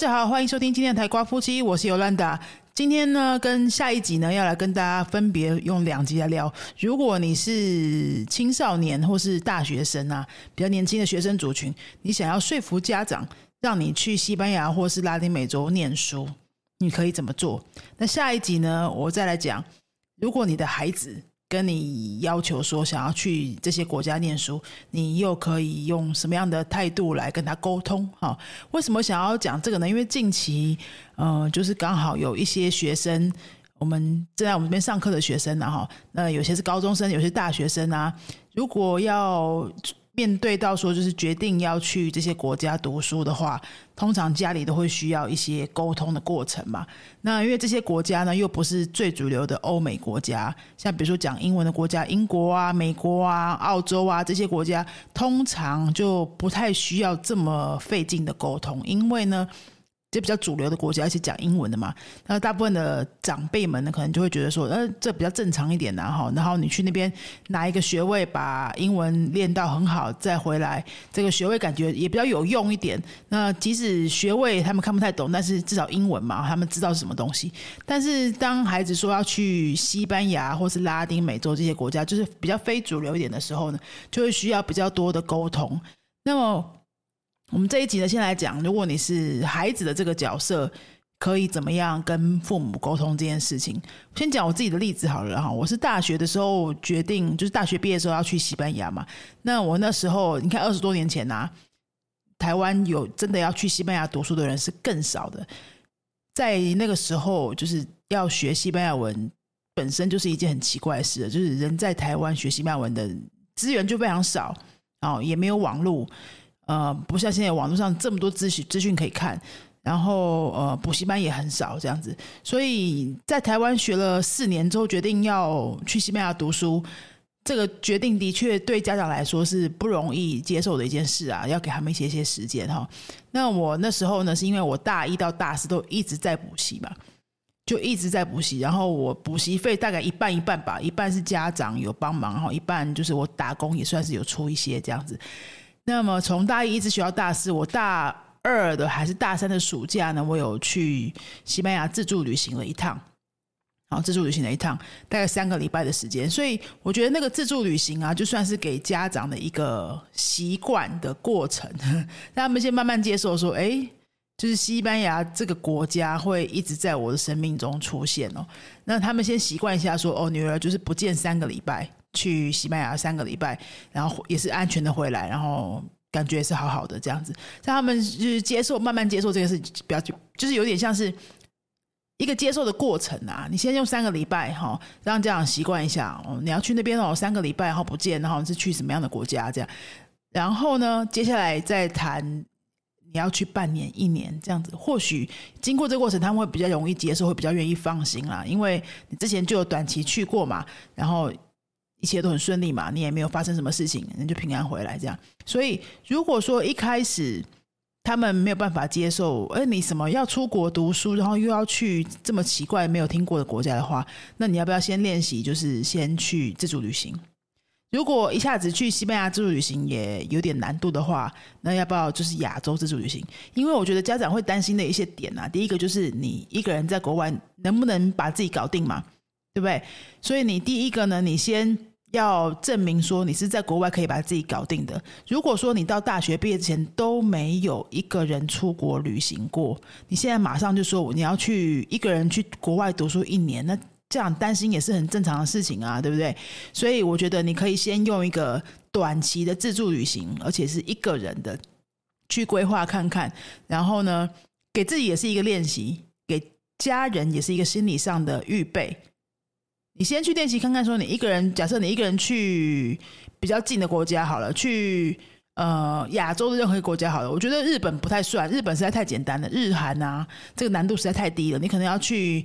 大家好，欢迎收听今天的台瓜夫妻，我是尤兰达。今天呢，跟下一集呢，要来跟大家分别用两集来聊。如果你是青少年或是大学生啊，比较年轻的学生族群，你想要说服家长让你去西班牙或是拉丁美洲念书，你可以怎么做？那下一集呢，我再来讲，如果你的孩子。跟你要求说想要去这些国家念书，你又可以用什么样的态度来跟他沟通？哈，为什么想要讲这个呢？因为近期，嗯，就是刚好有一些学生，我们正在我们这边上课的学生呢，哈，那有些是高中生，有些大学生啊，如果要。面对到说就是决定要去这些国家读书的话，通常家里都会需要一些沟通的过程嘛。那因为这些国家呢，又不是最主流的欧美国家，像比如说讲英文的国家，英国啊、美国啊、澳洲啊这些国家，通常就不太需要这么费劲的沟通，因为呢。这比较主流的国家，而且讲英文的嘛，那大部分的长辈们呢，可能就会觉得说，呃，这比较正常一点的哈。然后你去那边拿一个学位，把英文练到很好，再回来，这个学位感觉也比较有用一点。那即使学位他们看不太懂，但是至少英文嘛，他们知道是什么东西。但是当孩子说要去西班牙或是拉丁美洲这些国家，就是比较非主流一点的时候呢，就会需要比较多的沟通。那么。我们这一集呢，先来讲，如果你是孩子的这个角色，可以怎么样跟父母沟通这件事情？先讲我自己的例子好了哈。我是大学的时候决定，就是大学毕业的时候要去西班牙嘛。那我那时候，你看二十多年前呐，台湾有真的要去西班牙读书的人是更少的。在那个时候，就是要学西班牙文，本身就是一件很奇怪的事，就是人在台湾学西班牙文的资源就非常少，哦，也没有网络。呃，不像现在网络上这么多资讯资讯可以看，然后呃，补习班也很少这样子，所以在台湾学了四年之后，决定要去西班牙读书，这个决定的确对家长来说是不容易接受的一件事啊，要给他们一些些时间哈。那我那时候呢，是因为我大一到大四都一直在补习嘛，就一直在补习，然后我补习费大概一半一半吧，一半是家长有帮忙然后，一半就是我打工也算是有出一些这样子。那么从大一一直学到大四，我大二的还是大三的暑假呢，我有去西班牙自助旅行了一趟，好，自助旅行了一趟，大概三个礼拜的时间。所以我觉得那个自助旅行啊，就算是给家长的一个习惯的过程，让他们先慢慢接受说，哎，就是西班牙这个国家会一直在我的生命中出现哦。那他们先习惯一下说，哦，女儿就是不见三个礼拜。去西班牙三个礼拜，然后也是安全的回来，然后感觉也是好好的这样子，让他们就是接受，慢慢接受这个事，比较就就是有点像是一个接受的过程啊。你先用三个礼拜哈，让家长习惯一下哦。你要去那边哦，三个礼拜然后不见，然后是去什么样的国家这样？然后呢，接下来再谈你要去半年、一年这样子。或许经过这个过程，他们会比较容易接受，会比较愿意放心啦，因为你之前就有短期去过嘛，然后。一切都很顺利嘛，你也没有发生什么事情，人就平安回来这样。所以如果说一开始他们没有办法接受，哎，你什么要出国读书，然后又要去这么奇怪没有听过的国家的话，那你要不要先练习，就是先去自助旅行？如果一下子去西班牙自助旅行也有点难度的话，那要不要就是亚洲自助旅行？因为我觉得家长会担心的一些点啊，第一个就是你一个人在国外能不能把自己搞定嘛，对不对？所以你第一个呢，你先。要证明说你是在国外可以把自己搞定的。如果说你到大学毕业之前都没有一个人出国旅行过，你现在马上就说你要去一个人去国外读书一年，那这样担心也是很正常的事情啊，对不对？所以我觉得你可以先用一个短期的自助旅行，而且是一个人的去规划看看，然后呢，给自己也是一个练习，给家人也是一个心理上的预备。你先去练习看看，说你一个人，假设你一个人去比较近的国家好了，去呃亚洲的任何国家好了。我觉得日本不太算，日本实在太简单了，日韩啊，这个难度实在太低了。你可能要去，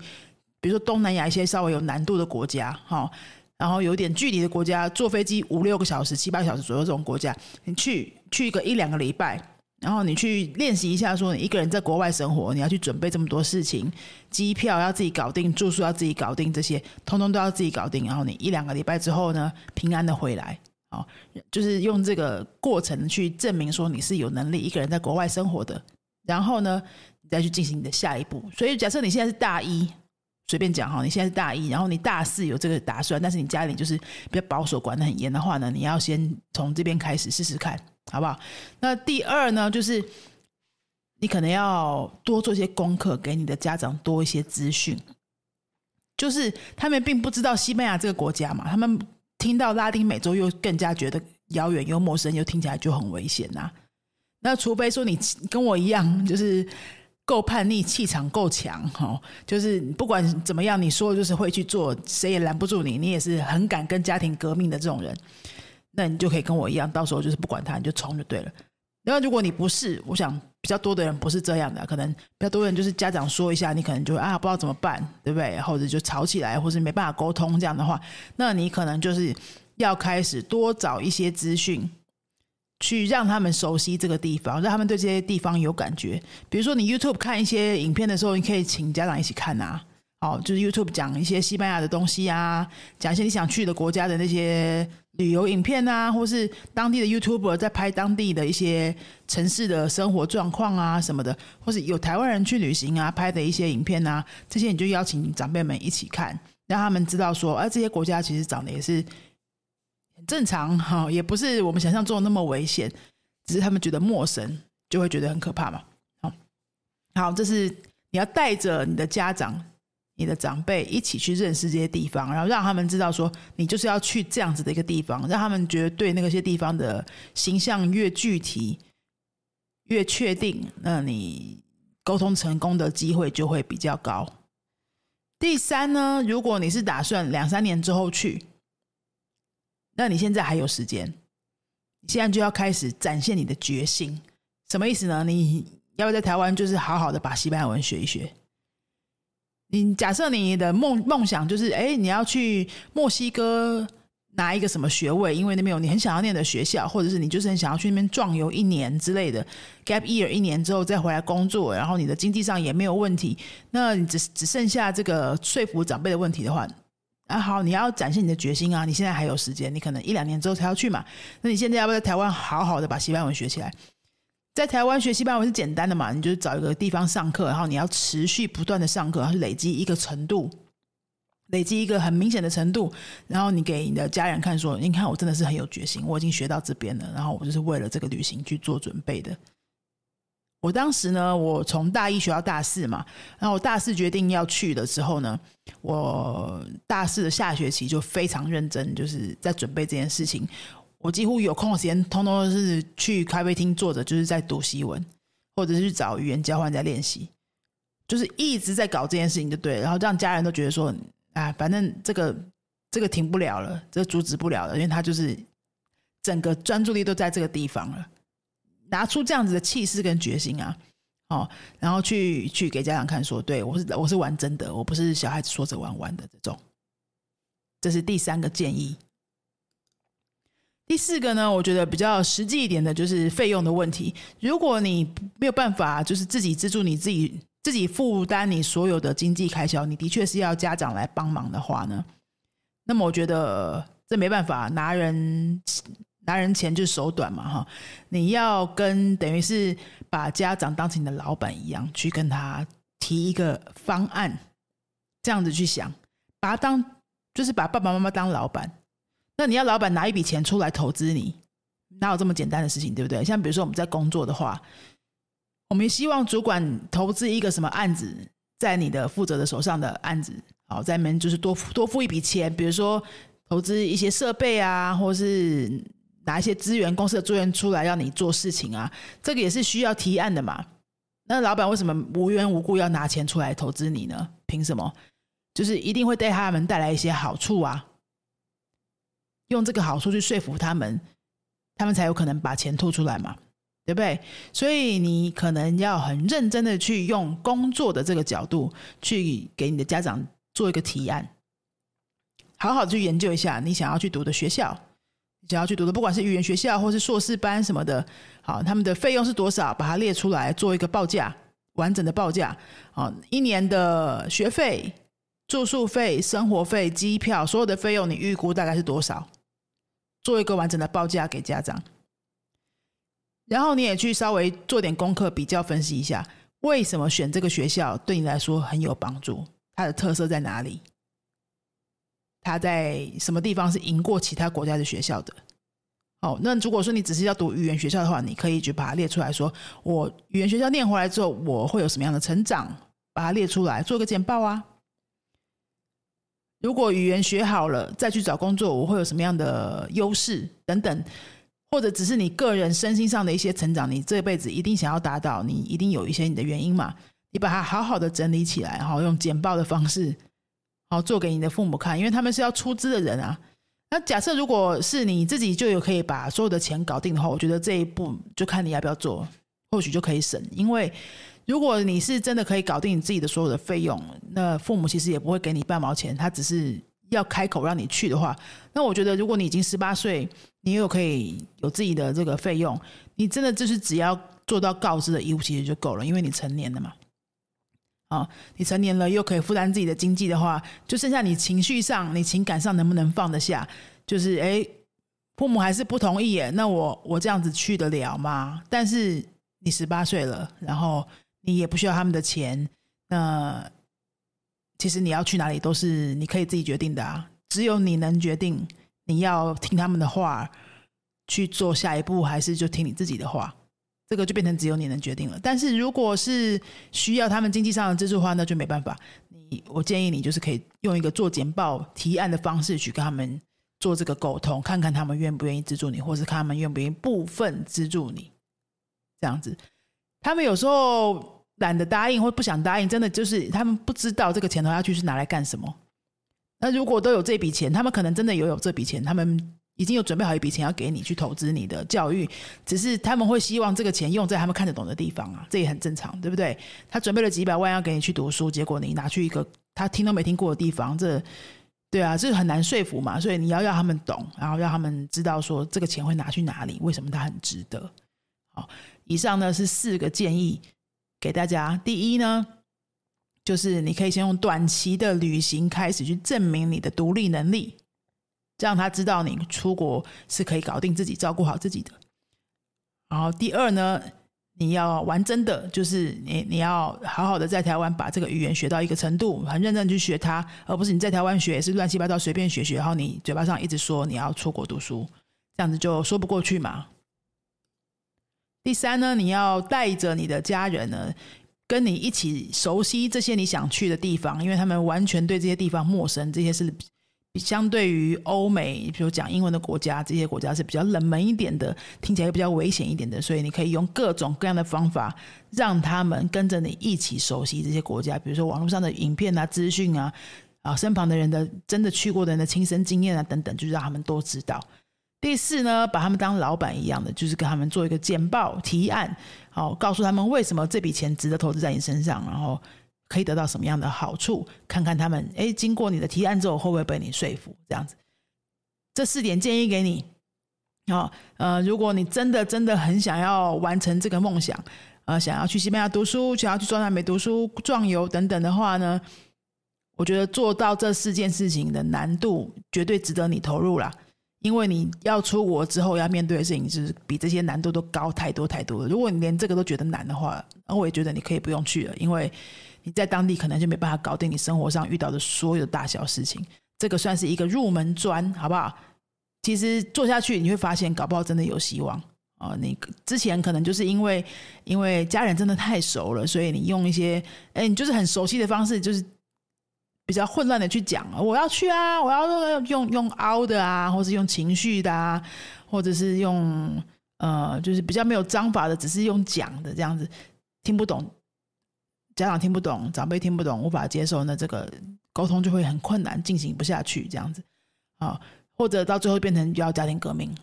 比如说东南亚一些稍微有难度的国家，哈，然后有点距离的国家，坐飞机五六个小时、七八小时左右这种国家，你去去一个一两个礼拜。然后你去练习一下，说你一个人在国外生活，你要去准备这么多事情，机票要自己搞定，住宿要自己搞定，这些通通都要自己搞定。然后你一两个礼拜之后呢，平安的回来，哦，就是用这个过程去证明说你是有能力一个人在国外生活的。然后呢，你再去进行你的下一步。所以假设你现在是大一，随便讲哈，你现在是大一，然后你大四有这个打算，但是你家里就是比较保守，管的很严的话呢，你要先从这边开始试试看，好不好？那第二呢，就是你可能要多做一些功课，给你的家长多一些资讯。就是他们并不知道西班牙这个国家嘛，他们听到拉丁美洲又更加觉得遥远又陌生，又听起来就很危险呐。那除非说你跟我一样，就是够叛逆，气场够强，哈，就是不管怎么样，你说就是会去做，谁也拦不住你，你也是很敢跟家庭革命的这种人，那你就可以跟我一样，到时候就是不管他，你就冲就对了。然后如果你不是，我想比较多的人不是这样的，可能比较多的人就是家长说一下，你可能就啊不知道怎么办，对不对？或者就吵起来，或是没办法沟通这样的话，那你可能就是要开始多找一些资讯。去让他们熟悉这个地方，让他们对这些地方有感觉。比如说，你 YouTube 看一些影片的时候，你可以请家长一起看啊。哦，就是 YouTube 讲一些西班牙的东西啊，讲一些你想去的国家的那些旅游影片啊，或是当地的 YouTuber 在拍当地的一些城市的生活状况啊什么的，或是有台湾人去旅行啊拍的一些影片啊，这些你就邀请长辈们一起看，让他们知道说，哎，这些国家其实长得也是。很正常哈，也不是我们想象中的那么危险，只是他们觉得陌生，就会觉得很可怕嘛。好，好，这是你要带着你的家长、你的长辈一起去认识这些地方，然后让他们知道说，你就是要去这样子的一个地方，让他们觉得对那些地方的形象越具体、越确定，那你沟通成功的机会就会比较高。第三呢，如果你是打算两三年之后去。那你现在还有时间，你现在就要开始展现你的决心，什么意思呢？你要不要在台湾就是好好的把西班牙文学一学？你假设你的梦梦想就是，哎，你要去墨西哥拿一个什么学位？因为那边有你很想要念的学校，或者是你就是很想要去那边壮游一年之类的，gap year 一年之后再回来工作，然后你的经济上也没有问题，那你只只剩下这个说服长辈的问题的话。啊，好，你要展现你的决心啊！你现在还有时间，你可能一两年之后才要去嘛。那你现在要不要在台湾好好的把西班牙文学起来？在台湾学西班牙文是简单的嘛？你就找一个地方上课，然后你要持续不断的上课，然后累积一个程度，累积一个很明显的程度，然后你给你的家人看，说：你看我真的是很有决心，我已经学到这边了，然后我就是为了这个旅行去做准备的。我当时呢，我从大一学到大四嘛，然后我大四决定要去的时候呢，我大四的下学期就非常认真，就是在准备这件事情。我几乎有空的时间，通通是去咖啡厅坐着，就是在读习文，或者是去找语言交换在练习，就是一直在搞这件事情，就对。然后让家人都觉得说，啊，反正这个这个停不了了，这阻止不了了，因为他就是整个专注力都在这个地方了。拿出这样子的气势跟决心啊，哦，然后去去给家长看，说对我是我是玩真的，我不是小孩子说着玩玩的这种。这是第三个建议。第四个呢，我觉得比较实际一点的，就是费用的问题。如果你没有办法，就是自己资助你自己，自己负担你所有的经济开销，你的确是要家长来帮忙的话呢，那么我觉得这没办法，拿人。拿人钱就是手短嘛，哈！你要跟等于是把家长当成你的老板一样，去跟他提一个方案，这样子去想，把他当就是把爸爸妈妈当老板。那你要老板拿一笔钱出来投资你，哪有这么简单的事情，对不对？像比如说我们在工作的话，我们希望主管投资一个什么案子在你的负责的手上的案子，好，在门就是多多付一笔钱，比如说投资一些设备啊，或是。拿一些资源，公司的资源出来让你做事情啊，这个也是需要提案的嘛。那老板为什么无缘无故要拿钱出来投资你呢？凭什么？就是一定会对他们带来一些好处啊，用这个好处去说服他们，他们才有可能把钱吐出来嘛，对不对？所以你可能要很认真的去用工作的这个角度去给你的家长做一个提案，好好去研究一下你想要去读的学校。想要去读的，不管是语言学校或是硕士班什么的，好，他们的费用是多少？把它列出来，做一个报价，完整的报价。好，一年的学费、住宿费、生活费、机票，所有的费用你预估大概是多少？做一个完整的报价给家长。然后你也去稍微做点功课，比较分析一下，为什么选这个学校对你来说很有帮助？它的特色在哪里？它在什么地方是赢过其他国家的学校的？哦，那如果说你只是要读语言学校的话，你可以去把它列出来说，我语言学校念回来之后，我会有什么样的成长？把它列出来，做个简报啊。如果语言学好了，再去找工作，我会有什么样的优势？等等，或者只是你个人身心上的一些成长，你这辈子一定想要达到，你一定有一些你的原因嘛？你把它好好的整理起来，然后用简报的方式，好做给你的父母看，因为他们是要出资的人啊。那假设如果是你自己就有可以把所有的钱搞定的话，我觉得这一步就看你要不要做，或许就可以省。因为如果你是真的可以搞定你自己的所有的费用，那父母其实也不会给你半毛钱，他只是要开口让你去的话，那我觉得如果你已经十八岁，你又可以有自己的这个费用，你真的就是只要做到告知的义务，其实就够了，因为你成年了嘛。啊，你成年了又可以负担自己的经济的话，就剩下你情绪上、你情感上能不能放得下？就是哎，父母还是不同意耶，那我我这样子去得了吗？但是你十八岁了，然后你也不需要他们的钱，那其实你要去哪里都是你可以自己决定的啊，只有你能决定你要听他们的话去做下一步，还是就听你自己的话。这个就变成只有你能决定了。但是如果是需要他们经济上的资助的话，那就没办法。你我建议你就是可以用一个做简报提案的方式去跟他们做这个沟通，看看他们愿不愿意资助你，或是看他们愿不愿意部分资助你。这样子，他们有时候懒得答应或不想答应，真的就是他们不知道这个钱投下去是拿来干什么。那如果都有这笔钱，他们可能真的有有这笔钱，他们。已经有准备好一笔钱要给你去投资你的教育，只是他们会希望这个钱用在他们看得懂的地方啊，这也很正常，对不对？他准备了几百万要给你去读书，结果你拿去一个他听都没听过的地方，这对啊，这很难说服嘛。所以你要让他们懂，然后让他们知道说这个钱会拿去哪里，为什么它很值得。好，以上呢是四个建议给大家。第一呢，就是你可以先用短期的旅行开始去证明你的独立能力。这样他知道你出国是可以搞定自己、照顾好自己的。然后第二呢，你要玩真的，就是你你要好好的在台湾把这个语言学到一个程度，很认真去学它，而不是你在台湾学也是乱七八糟随便学学，然后你嘴巴上一直说你要出国读书，这样子就说不过去嘛。第三呢，你要带着你的家人呢，跟你一起熟悉这些你想去的地方，因为他们完全对这些地方陌生，这些是。相对于欧美，比如讲英文的国家，这些国家是比较冷门一点的，听起来比较危险一点的，所以你可以用各种各样的方法，让他们跟着你一起熟悉这些国家，比如说网络上的影片啊、资讯啊，啊，身旁的人的真的去过的人的亲身经验啊等等，就让他们都知道。第四呢，把他们当老板一样的，就是跟他们做一个简报提案，好，告诉他们为什么这笔钱值得投资在你身上，然后。可以得到什么样的好处？看看他们，哎，经过你的提案之后，会不会被你说服？这样子，这四点建议给你。好，呃，如果你真的真的很想要完成这个梦想，呃，想要去西班牙读书，想要去中南美读书、壮游等等的话呢，我觉得做到这四件事情的难度绝对值得你投入啦。因为你要出国之后要面对的事情，是比这些难度都高太多太多了。如果你连这个都觉得难的话，那我也觉得你可以不用去了，因为。你在当地可能就没办法搞定你生活上遇到的所有大小事情，这个算是一个入门砖，好不好？其实做下去你会发现，搞不好真的有希望啊！你之前可能就是因为因为家人真的太熟了，所以你用一些哎，你就是很熟悉的方式，就是比较混乱的去讲，我要去啊，我要用用凹的啊，或是用情绪的啊，或者是用呃，就是比较没有章法的，只是用讲的这样子，听不懂。家长听不懂，长辈听不懂，无法接受，那这个沟通就会很困难，进行不下去，这样子啊，或者到最后变成要家庭革命，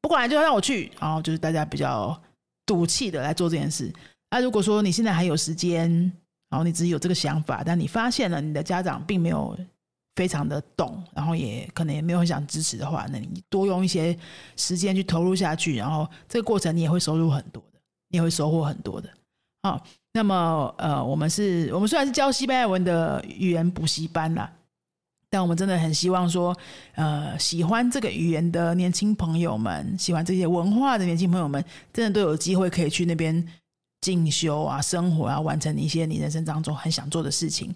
不管就让我去，然后就是大家比较赌气的来做这件事。那如果说你现在还有时间，然后你只有这个想法，但你发现了你的家长并没有非常的懂，然后也可能也没有很想支持的话，那你多用一些时间去投入下去，然后这个过程你也会收入很多的，你也会收获很多的，啊。那么，呃，我们是，我们虽然是教西班牙文的语言补习班啦，但我们真的很希望说，呃，喜欢这个语言的年轻朋友们，喜欢这些文化的年轻朋友们，真的都有机会可以去那边进修啊、生活啊，完成一些你人生当中很想做的事情。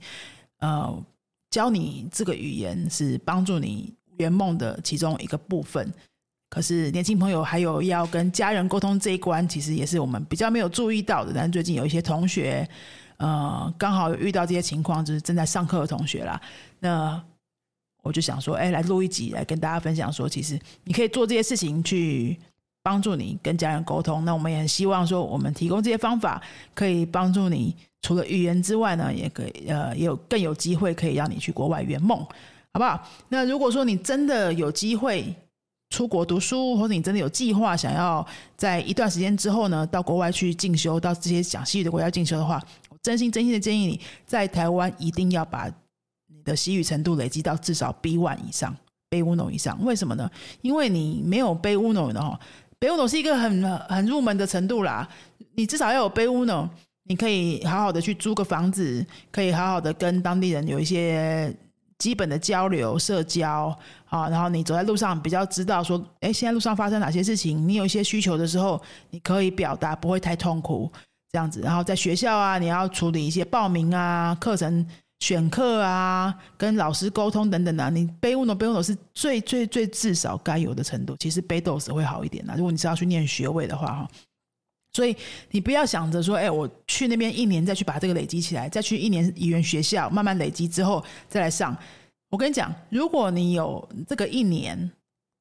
呃，教你这个语言是帮助你圆梦的其中一个部分。可是年轻朋友还有要跟家人沟通这一关，其实也是我们比较没有注意到的。但最近有一些同学，呃，刚好遇到这些情况，就是正在上课的同学啦。那我就想说，哎，来录一集来跟大家分享，说其实你可以做这些事情去帮助你跟家人沟通。那我们也很希望说，我们提供这些方法可以帮助你，除了语言之外呢，也可以呃，也有更有机会可以让你去国外圆梦，好不好？那如果说你真的有机会。出国读书，或者你真的有计划想要在一段时间之后呢，到国外去进修，到这些讲西语的国家进修的话，我真心真心的建议你在台湾一定要把你的西语程度累积到至少 B one 以上，B uno 以上。为什么呢？因为你没有 B uno 的哈，B uno 是一个很很入门的程度啦，你至少要有 B uno，你可以好好的去租个房子，可以好好的跟当地人有一些。基本的交流、社交啊，然后你走在路上比较知道说，哎，现在路上发生哪些事情？你有一些需求的时候，你可以表达，不会太痛苦，这样子。然后在学校啊，你要处理一些报名啊、课程选课啊、跟老师沟通等等的，你背 uno 背 uno 是最最最至少该有的程度。其实背 dos 会好一点啊，如果你是要去念学位的话，哈。所以你不要想着说，哎，我去那边一年再去把这个累积起来，再去一年语言学校慢慢累积之后再来上。我跟你讲，如果你有这个一年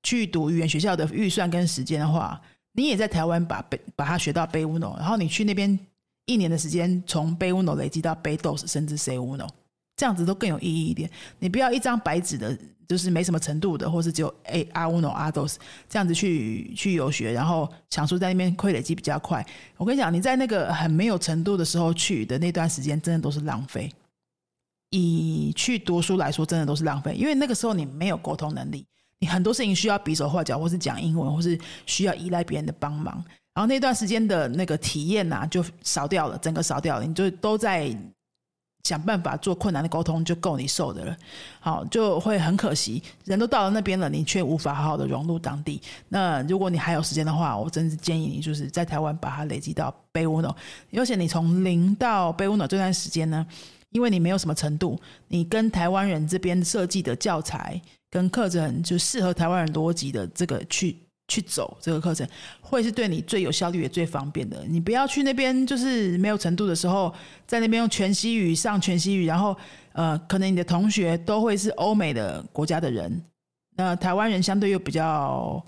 去读语言学校的预算跟时间的话，你也在台湾把背把它学到背 uno，然后你去那边一年的时间从背 uno 累积到背 dos，甚至 say uno。这样子都更有意义一点。你不要一张白纸的，就是没什么程度的，或是只有 A 阿乌诺阿多斯这样子去去游学，然后想说在那边会累积比较快。我跟你讲，你在那个很没有程度的时候去的那段时间，真的都是浪费。以去读书来说，真的都是浪费，因为那个时候你没有沟通能力，你很多事情需要比手画脚，或是讲英文，或是需要依赖别人的帮忙，然后那段时间的那个体验呐，就少掉了，整个少掉了，你就都在。想办法做困难的沟通就够你受的了，好就会很可惜，人都到了那边了，你却无法好好的融入当地。那如果你还有时间的话，我真是建议你就是在台湾把它累积到 b 乌 n 而且你从零到 b 乌 n 这段时间呢，因为你没有什么程度，你跟台湾人这边设计的教材跟课程就适合台湾人逻辑的这个去。去走这个课程，会是对你最有效率也最方便的。你不要去那边，就是没有程度的时候，在那边用全息语上全息语，然后呃，可能你的同学都会是欧美的国家的人，那台湾人相对又比较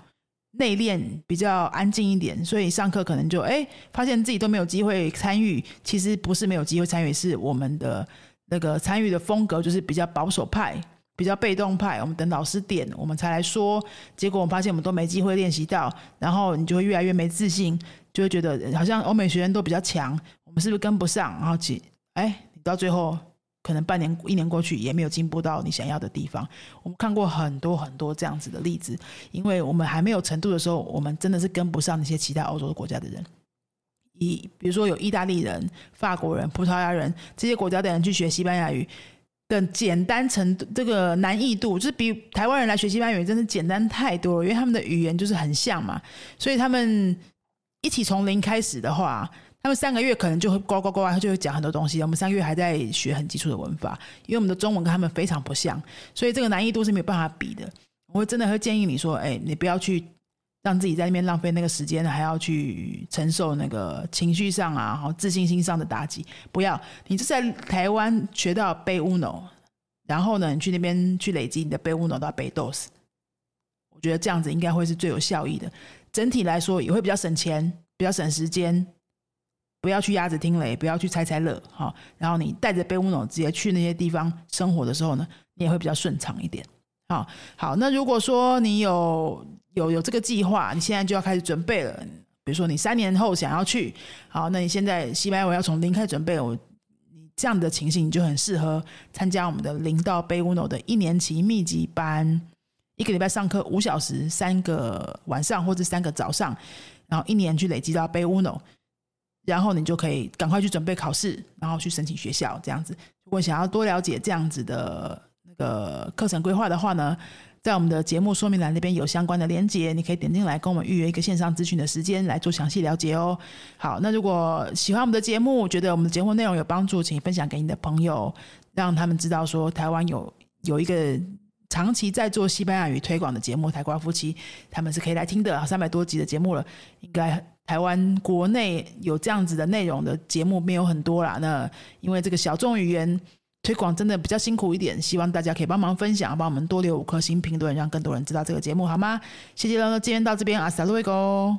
内敛，比较安静一点，所以上课可能就哎，发现自己都没有机会参与。其实不是没有机会参与，是我们的那个参与的风格就是比较保守派。比较被动派，我们等老师点，我们才来说。结果我们发现我们都没机会练习到，然后你就会越来越没自信，就会觉得好像欧美学员都比较强，我们是不是跟不上？然后几哎，你到最后可能半年、一年过去也没有进步到你想要的地方。我们看过很多很多这样子的例子，因为我们还没有程度的时候，我们真的是跟不上那些其他欧洲国家的人。以比如说有意大利人、法国人、葡萄牙人这些国家的人去学西班牙语。的简单程度，这个难易度就是比台湾人来学西班牙语真的简单太多了，因为他们的语言就是很像嘛，所以他们一起从零开始的话，他们三个月可能就会呱呱呱，他就会讲很多东西。我们三个月还在学很基础的文法，因为我们的中文跟他们非常不像，所以这个难易度是没有办法比的。我会真的会建议你说，哎，你不要去。让自己在那边浪费那个时间，还要去承受那个情绪上啊，好自信心上的打击。不要，你就在台湾学到背 uno，然后呢，你去那边去累积你的背 uno 到背 dos。我觉得这样子应该会是最有效益的。整体来说也会比较省钱，比较省时间。不要去鸭子听雷，不要去猜猜乐，哈。然后你带着背 uno 直接去那些地方生活的时候呢，你也会比较顺畅一点。好，好，那如果说你有。有有这个计划，你现在就要开始准备了。比如说，你三年后想要去，好，那你现在西班牙要从零开始准备，我你这样的情形，你就很适合参加我们的零到贝乌诺的一年期密集班，一个礼拜上课五小时，三个晚上或者三个早上，然后一年去累积到贝乌诺，然后你就可以赶快去准备考试，然后去申请学校。这样子，如果想要多了解这样子的那个课程规划的话呢？在我们的节目说明栏那边有相关的连接，你可以点进来跟我们预约一个线上咨询的时间来做详细了解哦。好，那如果喜欢我们的节目，觉得我们的节目内容有帮助，请分享给你的朋友，让他们知道说台湾有有一个长期在做西班牙语推广的节目《台瓜夫妻》，他们是可以来听的。三百多集的节目了，应该台湾国内有这样子的内容的节目没有很多啦。那因为这个小众语言。推广真的比较辛苦一点，希望大家可以帮忙分享，帮我们多留五颗星评论，让更多人知道这个节目，好吗？谢谢了，今天到这边阿，萨路一个。